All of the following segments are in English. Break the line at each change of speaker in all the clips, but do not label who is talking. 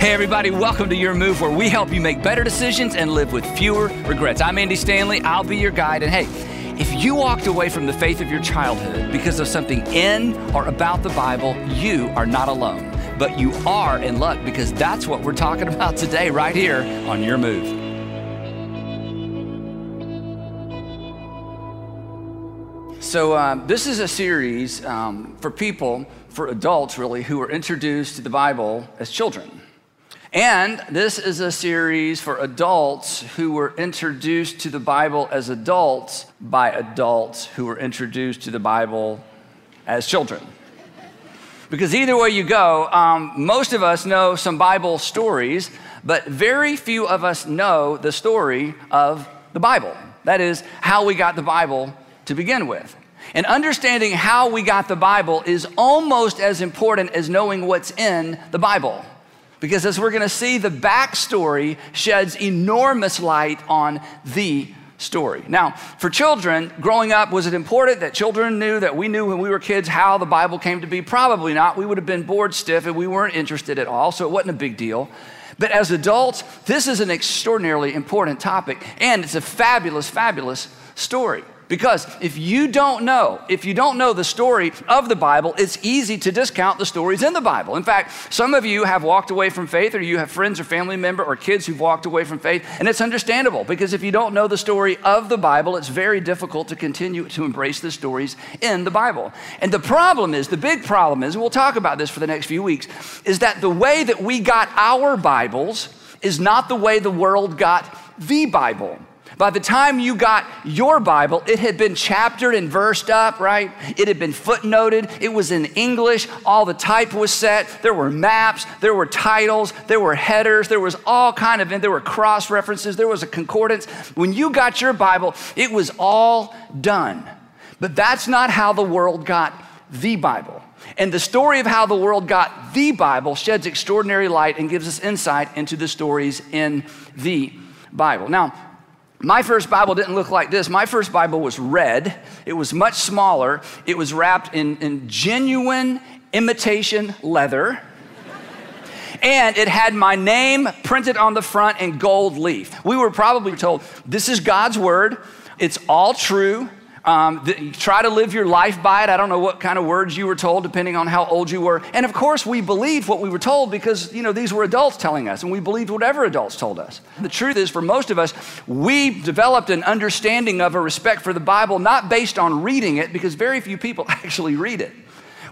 Hey, everybody, welcome to Your Move, where we help you make better decisions and live with fewer regrets. I'm Andy Stanley, I'll be your guide. And hey, if you walked away from the faith of your childhood because of something in or about the Bible, you are not alone. But you are in luck because that's what we're talking about today, right here on Your Move. So, uh, this is a series um, for people, for adults really, who were introduced to the Bible as children. And this is a series for adults who were introduced to the Bible as adults by adults who were introduced to the Bible as children. Because either way you go, um, most of us know some Bible stories, but very few of us know the story of the Bible. That is, how we got the Bible to begin with. And understanding how we got the Bible is almost as important as knowing what's in the Bible. Because as we're going to see, the backstory sheds enormous light on the story. Now, for children, growing up, was it important that children knew that we knew when we were kids how the Bible came to be? Probably not. We would have been bored stiff and we weren't interested at all, so it wasn't a big deal. But as adults, this is an extraordinarily important topic, and it's a fabulous, fabulous story. Because if you don't know, if you don't know the story of the Bible, it's easy to discount the stories in the Bible. In fact, some of you have walked away from faith, or you have friends or family member or kids who've walked away from faith, and it's understandable because if you don't know the story of the Bible, it's very difficult to continue to embrace the stories in the Bible. And the problem is, the big problem is, and we'll talk about this for the next few weeks, is that the way that we got our Bibles is not the way the world got the Bible. By the time you got your Bible, it had been chaptered and versed up, right? It had been footnoted. It was in English. All the type was set. There were maps. There were titles. There were headers. There was all kind of, there were cross references. There was a concordance. When you got your Bible, it was all done. But that's not how the world got the Bible. And the story of how the world got the Bible sheds extraordinary light and gives us insight into the stories in the Bible. Now, my first Bible didn't look like this. My first Bible was red. It was much smaller. It was wrapped in, in genuine imitation leather. and it had my name printed on the front in gold leaf. We were probably told this is God's word, it's all true. Um, try to live your life by it. I don't know what kind of words you were told, depending on how old you were. And of course, we believed what we were told because, you know, these were adults telling us, and we believed whatever adults told us. The truth is, for most of us, we developed an understanding of a respect for the Bible not based on reading it, because very few people actually read it.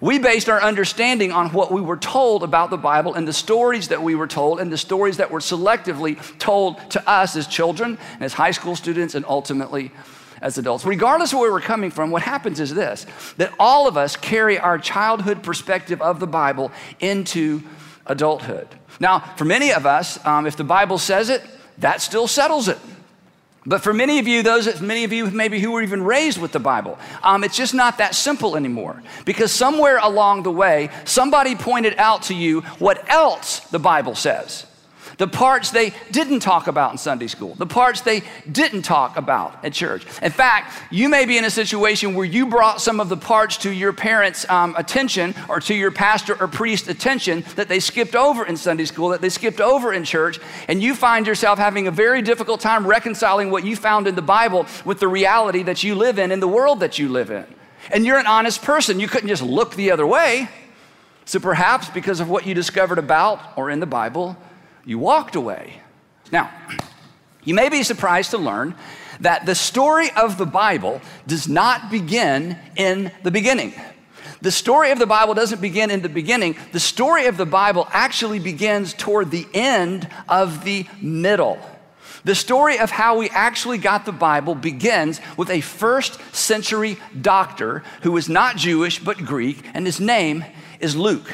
We based our understanding on what we were told about the Bible and the stories that we were told and the stories that were selectively told to us as children as high school students and ultimately as adults. Regardless of where we're coming from, what happens is this that all of us carry our childhood perspective of the Bible into adulthood. Now, for many of us, um, if the Bible says it, that still settles it. But for many of you, those many of you maybe who were even raised with the Bible, um, it's just not that simple anymore. Because somewhere along the way, somebody pointed out to you what else the Bible says the parts they didn't talk about in Sunday school, the parts they didn't talk about at church. In fact, you may be in a situation where you brought some of the parts to your parents' um, attention or to your pastor or priest attention that they skipped over in Sunday school, that they skipped over in church, and you find yourself having a very difficult time reconciling what you found in the Bible with the reality that you live in, in the world that you live in. And you're an honest person. You couldn't just look the other way. So perhaps because of what you discovered about or in the Bible, you walked away. Now, you may be surprised to learn that the story of the Bible does not begin in the beginning. The story of the Bible doesn't begin in the beginning. The story of the Bible actually begins toward the end of the middle. The story of how we actually got the Bible begins with a first century doctor who was not Jewish but Greek, and his name is Luke.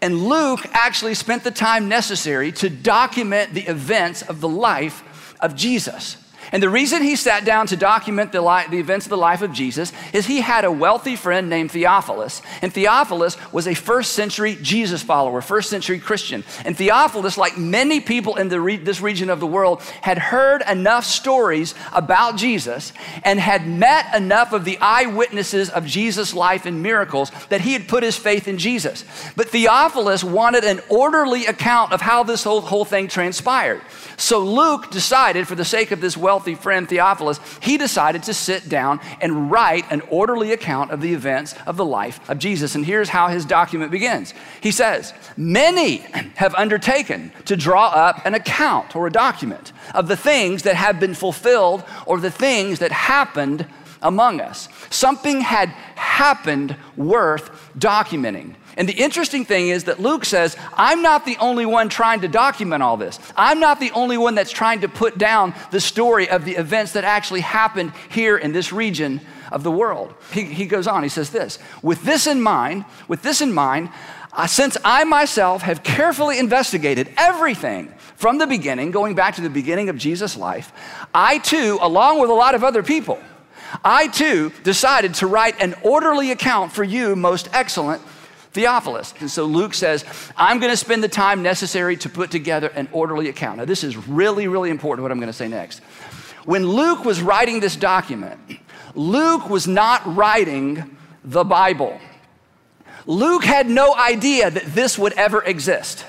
And Luke actually spent the time necessary to document the events of the life of Jesus. And the reason he sat down to document the, li- the, events of the life of Jesus is he had a wealthy friend named Theophilus. And Theophilus was a first century Jesus follower, first century Christian. And Theophilus, like many people in re- this region of the world, had heard enough stories about Jesus and had met enough of the eyewitnesses of Jesus' life and miracles that he had put his faith in Jesus. But Theophilus wanted an orderly account of how this whole, whole thing transpired. So Luke decided, for the sake of this wealthy friend Theophilus, he decided to sit down and write an orderly account of the events of the life of Jesus. And here's how his document begins. He says, Many have undertaken to draw up an account or a document of the things that have been fulfilled or the things that happened among us. Something had happened worth documenting. And the interesting thing is that Luke says, I'm not the only one trying to document all this. I'm not the only one that's trying to put down the story of the events that actually happened here in this region of the world. He, he goes on, he says this With this in mind, with this in mind, uh, since I myself have carefully investigated everything from the beginning, going back to the beginning of Jesus' life, I too, along with a lot of other people, I too decided to write an orderly account for you, most excellent Theophilus. And so Luke says, I'm going to spend the time necessary to put together an orderly account. Now, this is really, really important what I'm going to say next. When Luke was writing this document, Luke was not writing the Bible. Luke had no idea that this would ever exist.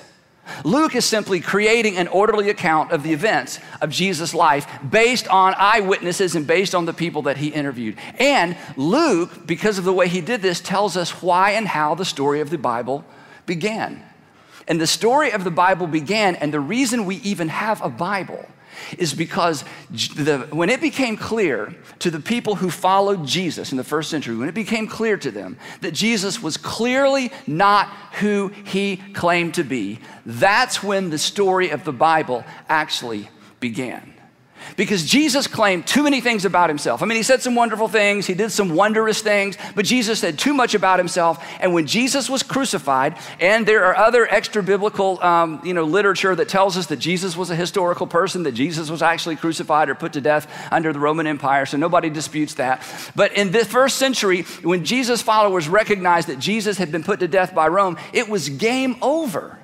Luke is simply creating an orderly account of the events of Jesus' life based on eyewitnesses and based on the people that he interviewed. And Luke, because of the way he did this, tells us why and how the story of the Bible began. And the story of the Bible began, and the reason we even have a Bible is because the, when it became clear to the people who followed Jesus in the first century, when it became clear to them that Jesus was clearly not who he claimed to be, that's when the story of the Bible actually began. Because Jesus claimed too many things about himself. I mean, he said some wonderful things, he did some wondrous things, but Jesus said too much about himself. And when Jesus was crucified, and there are other extra biblical um, you know, literature that tells us that Jesus was a historical person, that Jesus was actually crucified or put to death under the Roman Empire, so nobody disputes that. But in the first century, when Jesus' followers recognized that Jesus had been put to death by Rome, it was game over.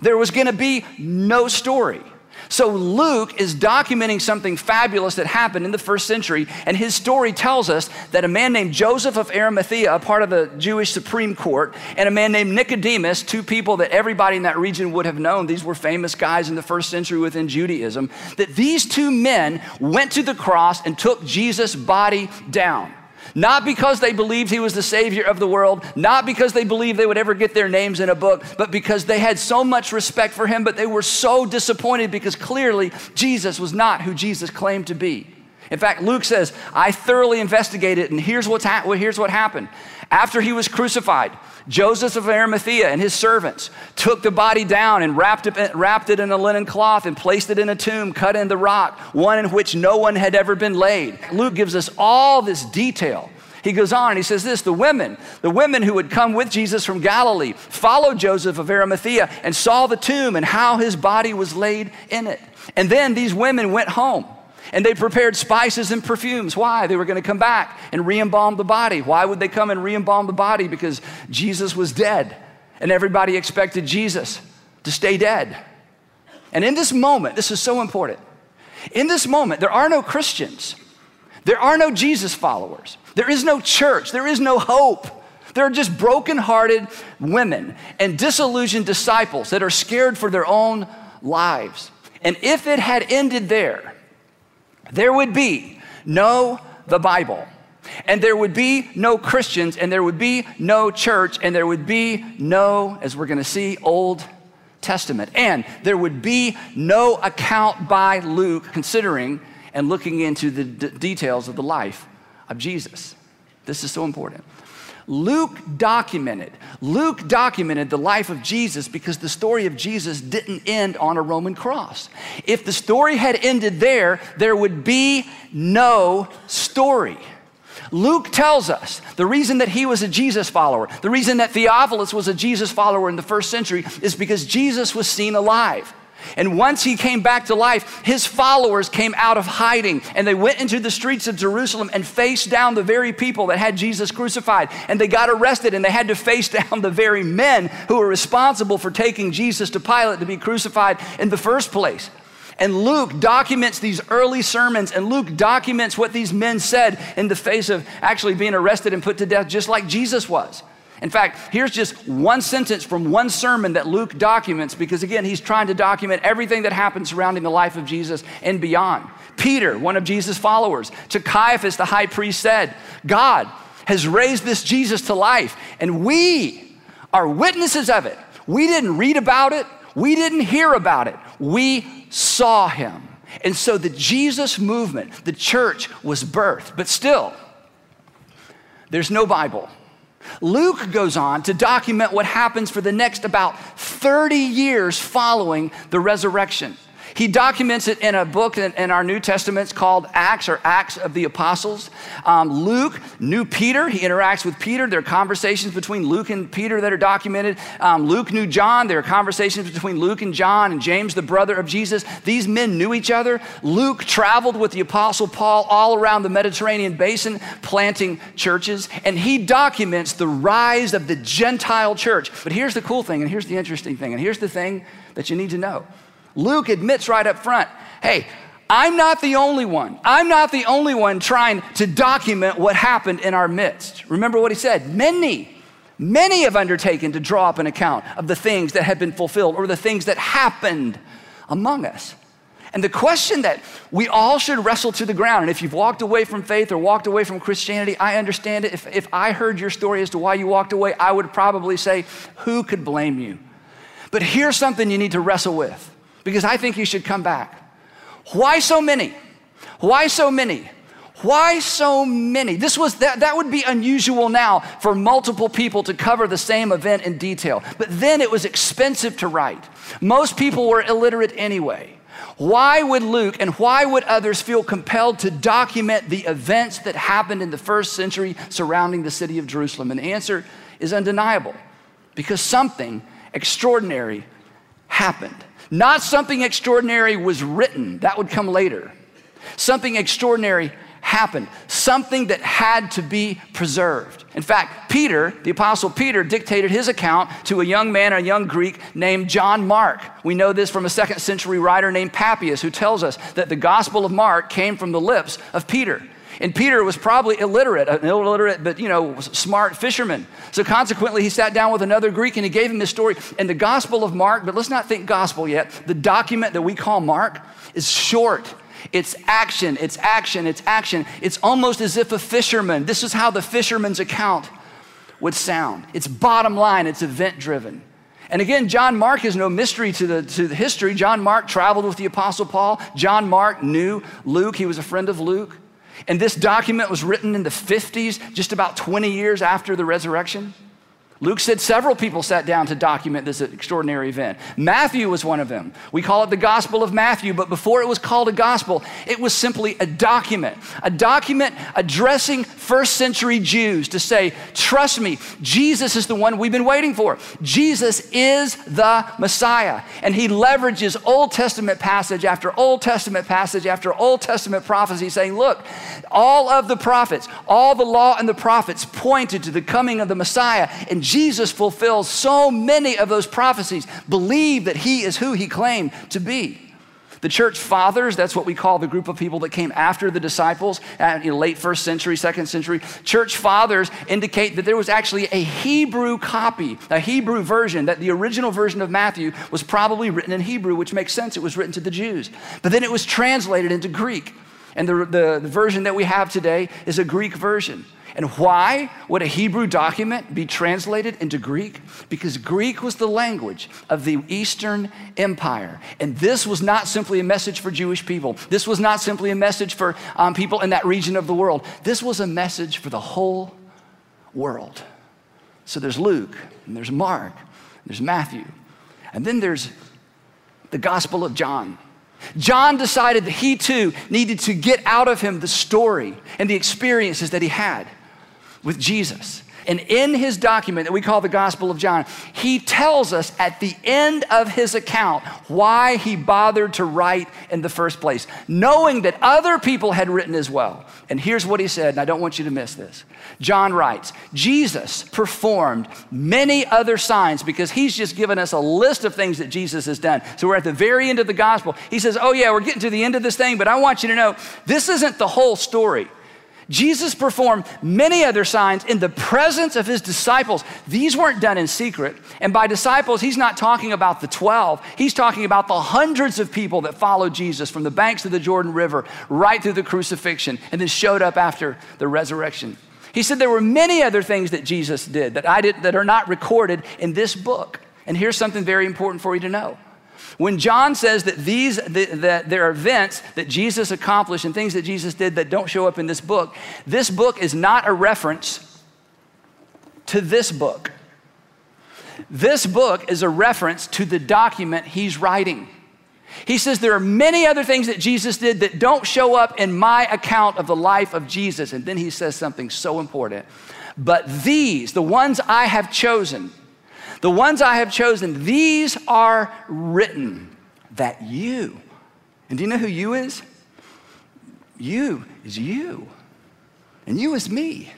There was going to be no story. So Luke is documenting something fabulous that happened in the first century, and his story tells us that a man named Joseph of Arimathea, a part of the Jewish Supreme Court, and a man named Nicodemus, two people that everybody in that region would have known, these were famous guys in the first century within Judaism, that these two men went to the cross and took Jesus' body down. Not because they believed he was the Savior of the world, not because they believed they would ever get their names in a book, but because they had so much respect for him, but they were so disappointed because clearly Jesus was not who Jesus claimed to be. In fact, Luke says, I thoroughly investigated, and here's, what's ha- here's what happened. After he was crucified, Joseph of Arimathea and his servants took the body down and wrapped it, wrapped it in a linen cloth and placed it in a tomb cut in the rock, one in which no one had ever been laid. Luke gives us all this detail. He goes on and he says this the women, the women who had come with Jesus from Galilee, followed Joseph of Arimathea and saw the tomb and how his body was laid in it. And then these women went home. And they prepared spices and perfumes. Why? They were going to come back and re embalm the body. Why would they come and re embalm the body? Because Jesus was dead, and everybody expected Jesus to stay dead. And in this moment, this is so important. In this moment, there are no Christians, there are no Jesus followers, there is no church, there is no hope. There are just broken-hearted women and disillusioned disciples that are scared for their own lives. And if it had ended there, there would be no the Bible. And there would be no Christians, and there would be no church, and there would be no, as we're going to see, Old Testament. And there would be no account by Luke considering and looking into the d- details of the life of Jesus. This is so important. Luke documented. Luke documented the life of Jesus because the story of Jesus didn't end on a Roman cross. If the story had ended there, there would be no story. Luke tells us the reason that he was a Jesus follower, the reason that Theophilus was a Jesus follower in the first century is because Jesus was seen alive. And once he came back to life, his followers came out of hiding and they went into the streets of Jerusalem and faced down the very people that had Jesus crucified. And they got arrested and they had to face down the very men who were responsible for taking Jesus to Pilate to be crucified in the first place. And Luke documents these early sermons, and Luke documents what these men said in the face of actually being arrested and put to death, just like Jesus was. In fact, here's just one sentence from one sermon that Luke documents because, again, he's trying to document everything that happened surrounding the life of Jesus and beyond. Peter, one of Jesus' followers, to Caiaphas, the high priest, said, God has raised this Jesus to life, and we are witnesses of it. We didn't read about it, we didn't hear about it, we saw him. And so the Jesus movement, the church, was birthed. But still, there's no Bible. Luke goes on to document what happens for the next about 30 years following the resurrection. He documents it in a book in, our New Testaments called Acts or Acts of the Apostles. Um, Luke knew Peter. He interacts with Peter. There are conversations between Luke and Peter that are documented. Um, Luke knew John. There are conversations between Luke and John and James, the brother of Jesus. These men knew each other. Luke traveled with the Apostle Paul all around the Mediterranean basin, planting churches, and he documents the rise of the Gentile church. But here's the cool thing, and here's the interesting thing, and here's the thing that you need to know. Luke admits right up front hey, I'm not the only one. I'm not the only one trying to document what happened in our midst. Remember what he said many, many have undertaken to draw up an account of the things that have been fulfilled or the things that happened among us. And the question that we all should wrestle to the ground, and if you've walked away from faith or walked away from Christianity, I understand it. If, if I heard your story as to why you walked away, I would probably say, Who could blame you? But here's something you need to wrestle with because I think you should come back. Why so many? Why so many? Why so many? This was that, that would be unusual now for multiple people to cover the same event in detail. But then it was expensive to write. Most people were illiterate anyway. Why would Luke and why would others feel compelled to document the events that happened in the first century surrounding the city of Jerusalem? And the answer is undeniable because something extraordinary happened. Not something extraordinary was written, that would come later. Something extraordinary happened, something that had to be preserved. In fact, Peter, the Apostle Peter, dictated his account to a young man, a young Greek named John Mark. We know this from a second century writer named Papias, who tells us that the Gospel of Mark came from the lips of Peter. And Peter was probably illiterate, an illiterate, but you know, smart fisherman. So consequently, he sat down with another Greek and he gave him his story. And the Gospel of Mark, but let's not think gospel yet. The document that we call Mark is short. It's action, it's action, it's action. It's almost as if a fisherman, this is how the fisherman's account would sound. It's bottom line, it's event driven. And again, John Mark is no mystery to the, to the history. John Mark traveled with the Apostle Paul. John Mark knew Luke, he was a friend of Luke. And this document was written in the 50s, just about 20 years after the resurrection. Luke said several people sat down to document this extraordinary event. Matthew was one of them. We call it the Gospel of Matthew, but before it was called a gospel, it was simply a document. A document addressing first century Jews to say, trust me, Jesus is the one we've been waiting for. Jesus is the Messiah. And he leverages Old Testament passage after Old Testament passage after Old Testament prophecy, saying, look, all of the prophets, all the law and the prophets pointed to the coming of the Messiah. And Jesus fulfills so many of those prophecies. Believe that he is who he claimed to be. The church fathers, that's what we call the group of people that came after the disciples, know, late first century, second century. Church fathers indicate that there was actually a Hebrew copy, a Hebrew version, that the original version of Matthew was probably written in Hebrew, which makes sense. It was written to the Jews. But then it was translated into Greek. And the, the, the version that we have today is a Greek version. And why would a Hebrew document be translated into Greek? Because Greek was the language of the Eastern Empire. And this was not simply a message for Jewish people. This was not simply a message for um, people in that region of the world. This was a message for the whole world. So there's Luke, and there's Mark, and there's Matthew, and then there's the Gospel of John. John decided that he too needed to get out of him the story and the experiences that he had with Jesus. And in his document that we call the Gospel of John, he tells us at the end of his account why he bothered to write in the first place, knowing that other people had written as well. And here's what he said, and I don't want you to miss this. John writes Jesus performed many other signs because he's just given us a list of things that Jesus has done. So we're at the very end of the gospel. He says, Oh, yeah, we're getting to the end of this thing, but I want you to know this isn't the whole story. Jesus performed many other signs in the presence of his disciples. These weren't done in secret. And by disciples, he's not talking about the 12. He's talking about the hundreds of people that followed Jesus from the banks of the Jordan River right through the crucifixion and then showed up after the resurrection. He said there were many other things that Jesus did that, I did, that are not recorded in this book. And here's something very important for you to know. When John says that these that there are events that Jesus accomplished and things that Jesus did that don't show up in this book, this book is not a reference to this book. This book is a reference to the document he's writing. He says there are many other things that Jesus did that don't show up in my account of the life of Jesus. And then he says something so important. But these, the ones I have chosen, the ones I have chosen, these are written that you, and do you know who you is? You is you, and you is me.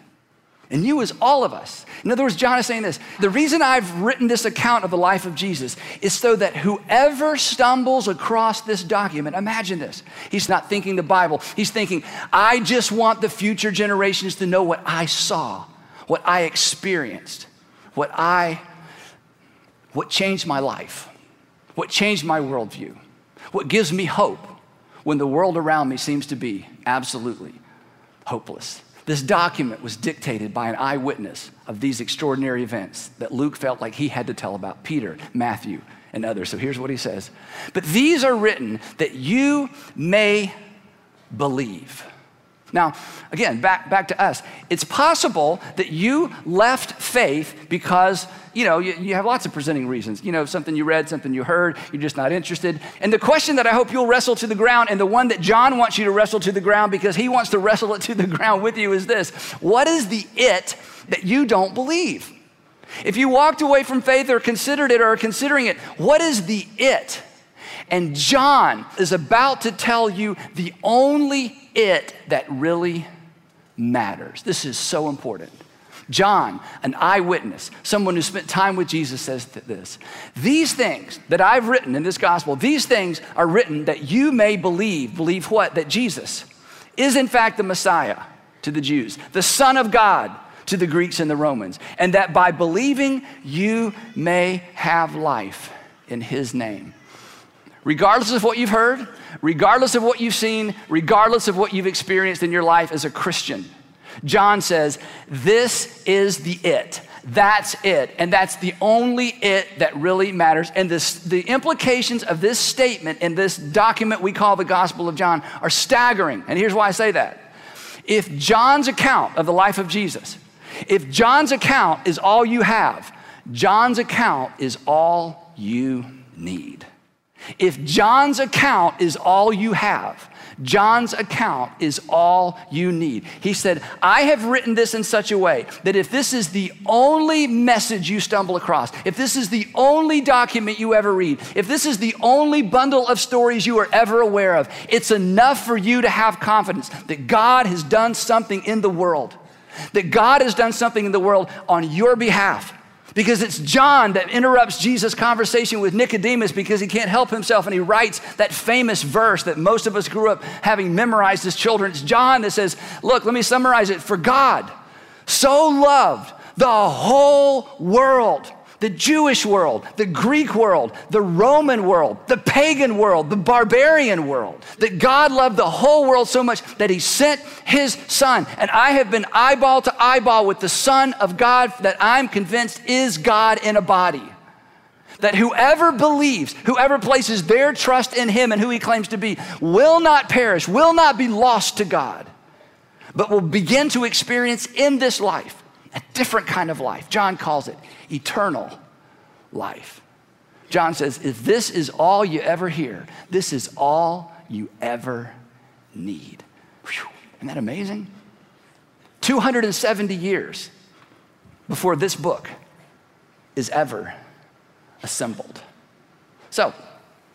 And you is all of us. In other words, John is saying this the reason I've written this account of the life of Jesus is so that whoever stumbles across this document, imagine this. He's not thinking the Bible, he's thinking, I just want the future generations to know what I saw, what I experienced, what I what changed my life, what changed my worldview, what gives me hope when the world around me seems to be absolutely hopeless. This document was dictated by an eyewitness of these extraordinary events that Luke felt like he had to tell about Peter, Matthew, and others. So here's what he says But these are written that you may believe. Now, again, back, back to us. It's possible that you left faith because, you know, you, you, have lots of presenting reasons. You know, something you read, something you heard, you're just not interested. And the question that I hope you'll wrestle to the ground, and the one that John wants you to wrestle to the ground because he wants to wrestle it to the ground with you, is this What is the it that you don't believe? If you walked away from faith or considered it or are considering it, what is the it? And John is about to tell you the only it that really matters. This is so important. John, an eyewitness, someone who spent time with Jesus, says this These things that I've written in this gospel, these things are written that you may believe. Believe what? That Jesus is in fact the Messiah to the Jews, the Son of God to the Greeks and the Romans, and that by believing you may have life in his name. Regardless of what you've heard, regardless of what you've seen, regardless of what you've experienced in your life as a Christian, John says, This is the it. That's it. And that's the only it that really matters. And this, the implications of this statement in this document we call the Gospel of John are staggering. And here's why I say that. If John's account of the life of Jesus, if John's account is all you have, John's account is all you need. If John's account is all you have, John's account is all you need. He said, I have written this in such a way that if this is the only message you stumble across, if this is the only document you ever read, if this is the only bundle of stories you are ever aware of, it's enough for you to have confidence that God has done something in the world, that God has done something in the world on your behalf. Because it's John that interrupts Jesus' conversation with Nicodemus because he can't help himself and he writes that famous verse that most of us grew up having memorized as children. It's John that says, Look, let me summarize it. For God so loved the whole world the Jewish world, the Greek world, the Roman world, the pagan world, the barbarian world. That God loved the whole world so much that he sent his son. And I have been eyeball to eyeball with the Son of God that I'm convinced is God in a body. That whoever believes, whoever places their trust in him and who he claims to be, will not perish, will not be lost to God, but will begin to experience in this life a different kind of life. John calls it eternal life. John says, if this is all you ever hear, this is all you ever need. Whew, isn't that amazing? 270 years before this book is ever assembled. So,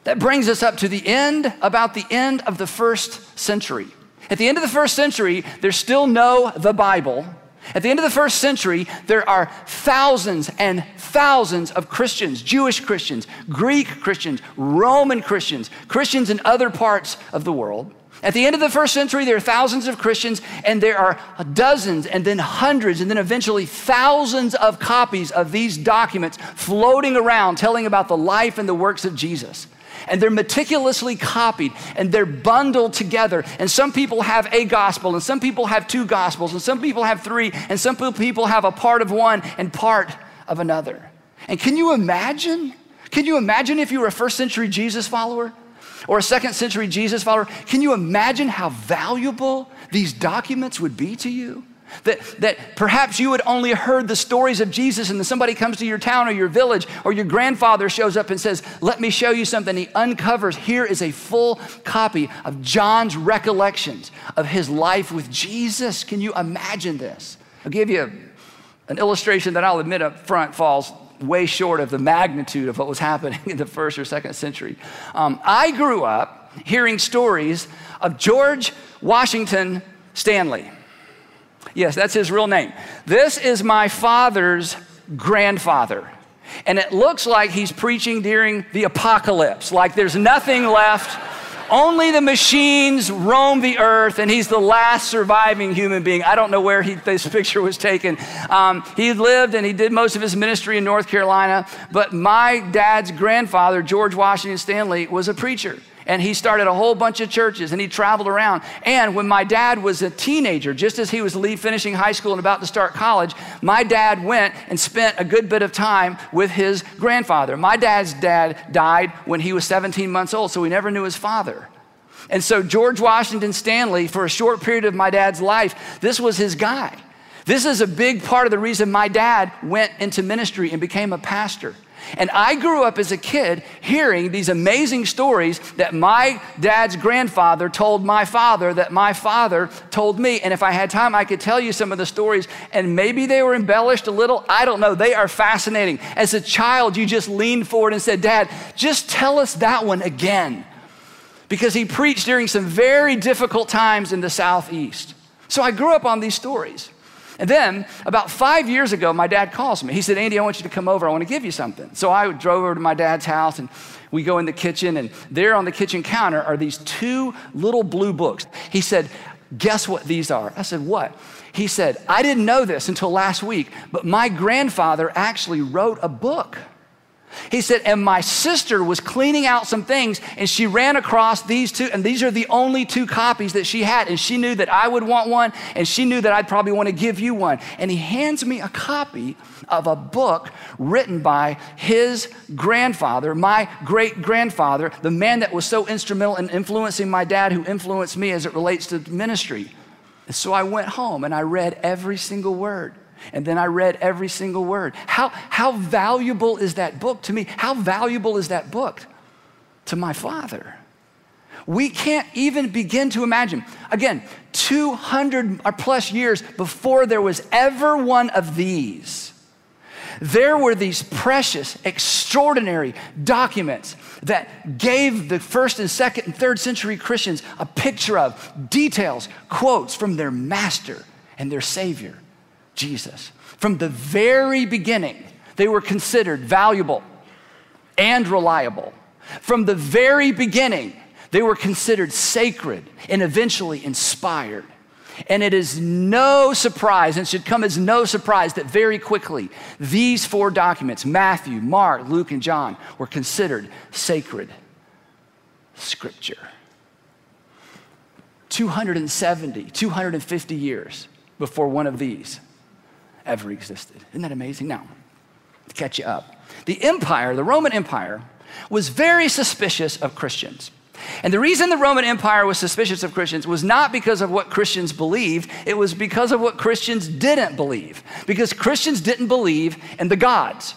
that brings us up to the end, about the end of the first century. At the end of the first century, there's still no the Bible. At the end of the first century, there are thousands and thousands of Christians, Jewish Christians, Greek Christians, Roman Christians, Christians in other parts of the world. At the end of the first century, there are thousands of Christians, and there are dozens, and then hundreds, and then eventually thousands of copies of these documents floating around telling about the life and the works of Jesus and they're meticulously copied and they're bundled together. And some people have a gospel, and some people have two gospels, and some people have three, and some people have a part of one and part of another. And can you imagine? Can you imagine if you were a first century Jesus follower? Or a second century Jesus follower, can you imagine how valuable these documents would be to you? That, that perhaps you had only heard the stories of Jesus, and then somebody comes to your town or your village, or your grandfather shows up and says, Let me show you something. He uncovers, here is a full copy of John's recollections of his life with Jesus. Can you imagine this? I'll give you an illustration that I'll admit up front falls way short of the magnitude of what was happening in the first or second century. Um, I grew up hearing stories of George Washington Stanley. Yes, that's his real name. This is my father's grandfather. And it looks like he's preaching during the apocalypse, like there's nothing left. Only the machines roam the earth, and he's the last surviving human being. I don't know where he, this picture was taken. Um, he lived and he did most of his ministry in North Carolina, but my dad's grandfather, George Washington Stanley, was a preacher and he started a whole bunch of churches and he traveled around. And when my dad was a teenager, just as he was finishing high school and about to start college, my dad went and spent a good bit of time with his grandfather. My dad's dad died when he was 17 months old, so he never knew his father. And so George Washington Stanley, for a short period of my dad's life, this was his guy. This is a big part of the reason my dad went into ministry and became a pastor. And I grew up as a kid hearing these amazing stories that my dad's grandfather told my father, that my father told me. And if I had time, I could tell you some of the stories, and maybe they were embellished a little. I don't know. They are fascinating. As a child, you just leaned forward and said, Dad, just tell us that one again. Because he preached during some very difficult times in the Southeast. So I grew up on these stories. And then, about five years ago, my dad calls me. He said, Andy, I want you to come over. I want to give you something. So I drove over to my dad's house and we go in the kitchen, and there on the kitchen counter are these two little blue books. He said, Guess what these are? I said, What? He said, I didn't know this until last week, but my grandfather actually wrote a book. He said, and my sister was cleaning out some things and she ran across these two, and these are the only two copies that she had. And she knew that I would want one, and she knew that I'd probably want to give you one. And he hands me a copy of a book written by his grandfather, my great grandfather, the man that was so instrumental in influencing my dad, who influenced me as it relates to ministry. And so I went home and I read every single word. And then I read every single word. How, how valuable is that book to me? How valuable is that book to my father? We can't even begin to imagine. Again, 200 or plus years before there was ever one of these, there were these precious, extraordinary documents that gave the first and second and third century Christians a picture of details, quotes from their master and their savior. Jesus. From the very beginning, they were considered valuable and reliable. From the very beginning, they were considered sacred and eventually inspired. And it is no surprise, and should come as no surprise, that very quickly these four documents Matthew, Mark, Luke, and John were considered sacred scripture. 270, 250 years before one of these ever existed. Isn't that amazing? Now, to catch you up, the empire, the Roman Empire, was very suspicious of Christians. And the reason the Roman Empire was suspicious of Christians was not because of what Christians believed, it was because of what Christians didn't believe. Because Christians didn't believe in the gods.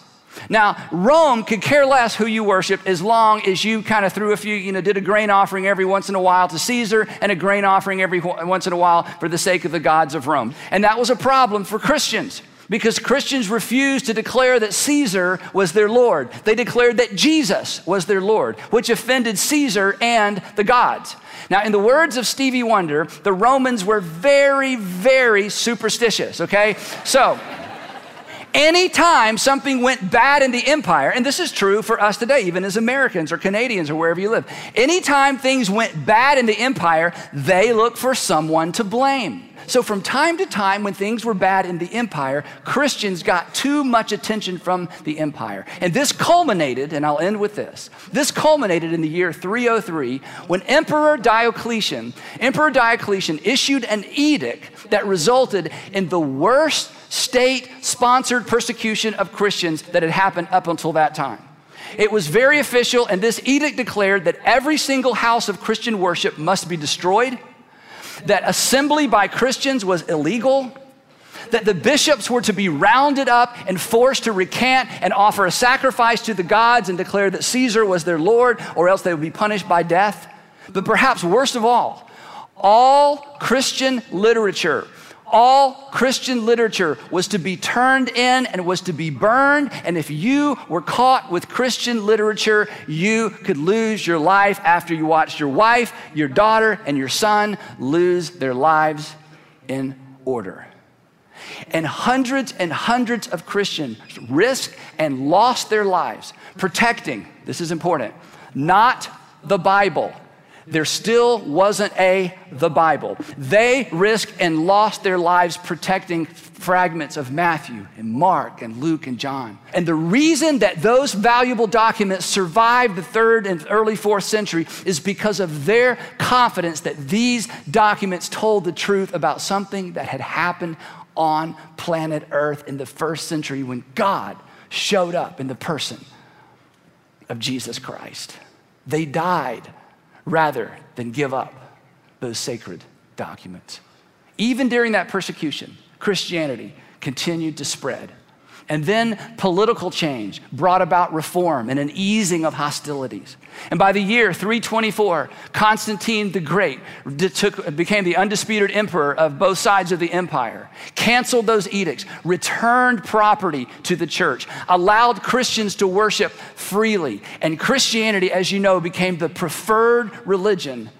Now, Rome could care less who you worship as long as you kind of threw a few, you know, did a grain offering every once in a while to Caesar and a grain offering every once in a while for the sake of the gods of Rome. And that was a problem for Christians because Christians refused to declare that Caesar was their Lord. They declared that Jesus was their Lord, which offended Caesar and the gods. Now, in the words of Stevie Wonder, the Romans were very, very superstitious, okay? So, Anytime something went bad in the empire, and this is true for us today, even as Americans or Canadians or wherever you live, anytime things went bad in the empire, they look for someone to blame. So, from time to time, when things were bad in the empire, Christians got too much attention from the empire. And this culminated, and I'll end with this this culminated in the year 303 when Emperor Diocletian, Emperor Diocletian issued an edict that resulted in the worst state sponsored persecution of Christians that had happened up until that time. It was very official, and this edict declared that every single house of Christian worship must be destroyed that assembly by Christians was illegal, that the bishops were to be rounded up and forced to recant and offer a sacrifice to the gods and declare that Caesar was their Lord, or else they would be punished by death. But perhaps worst of all, all Christian literature all Christian literature was to be turned in and was to be burned. And if you were caught with Christian literature, you could lose your life after you watched your wife, your daughter, and your son lose their lives in order. And hundreds and hundreds of Christians risked and lost their lives protecting, this is important, not the Bible there still wasn't a the Bible. They risked and lost their lives protecting fragments of Matthew and Mark and Luke and John. And the reason that those valuable documents survived the third and early fourth century is because of their confidence that these documents told the truth about something that had happened on planet Earth in the first century when God showed up in the person of Jesus Christ. They died rather than give up those sacred documents. Even during that persecution, Christianity continued to spread. And then political change brought about reform and an easing of hostilities. And by the year 324, Constantine the Great took, became the undisputed emperor of both sides of the empire, canceled those edicts, returned property to the church, allowed Christians to worship freely. And Christianity, as you know, became the preferred religion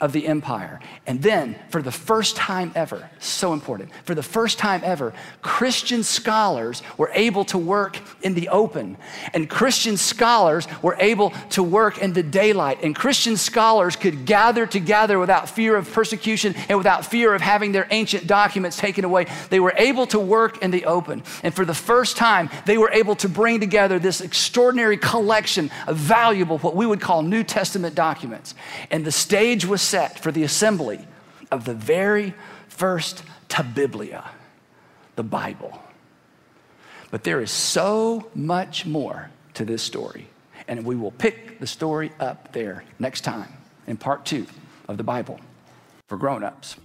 of the empire. And then, for the first time ever, so important, for the first time ever, Christian scholars were able to work in the open. And Christian scholars were able to work in the daylight. And Christian scholars could gather together without fear of persecution and without fear of having their ancient documents taken away. They were able to work in the open. And for the first time, they were able to bring together this extraordinary collection of valuable, what we would call New Testament documents. And the stage was set for the assembly of the very first Ta Biblia, the Bible. But there is so much more to this story. And we will pick the story up there next time in part two of the Bible for grown-ups.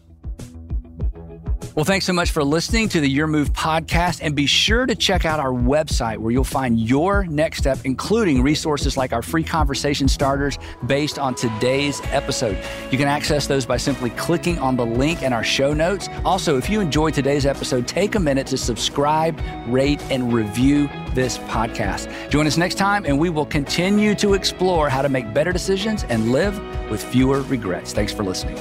Well, thanks so much for listening to the Your Move podcast. And be sure to check out our website where you'll find your next step, including resources like our free conversation starters based on today's episode. You can access those by simply clicking on the link in our show notes. Also, if you enjoyed today's episode, take a minute to subscribe, rate, and review this podcast. Join us next time, and we will continue to explore how to make better decisions and live with fewer regrets. Thanks for listening.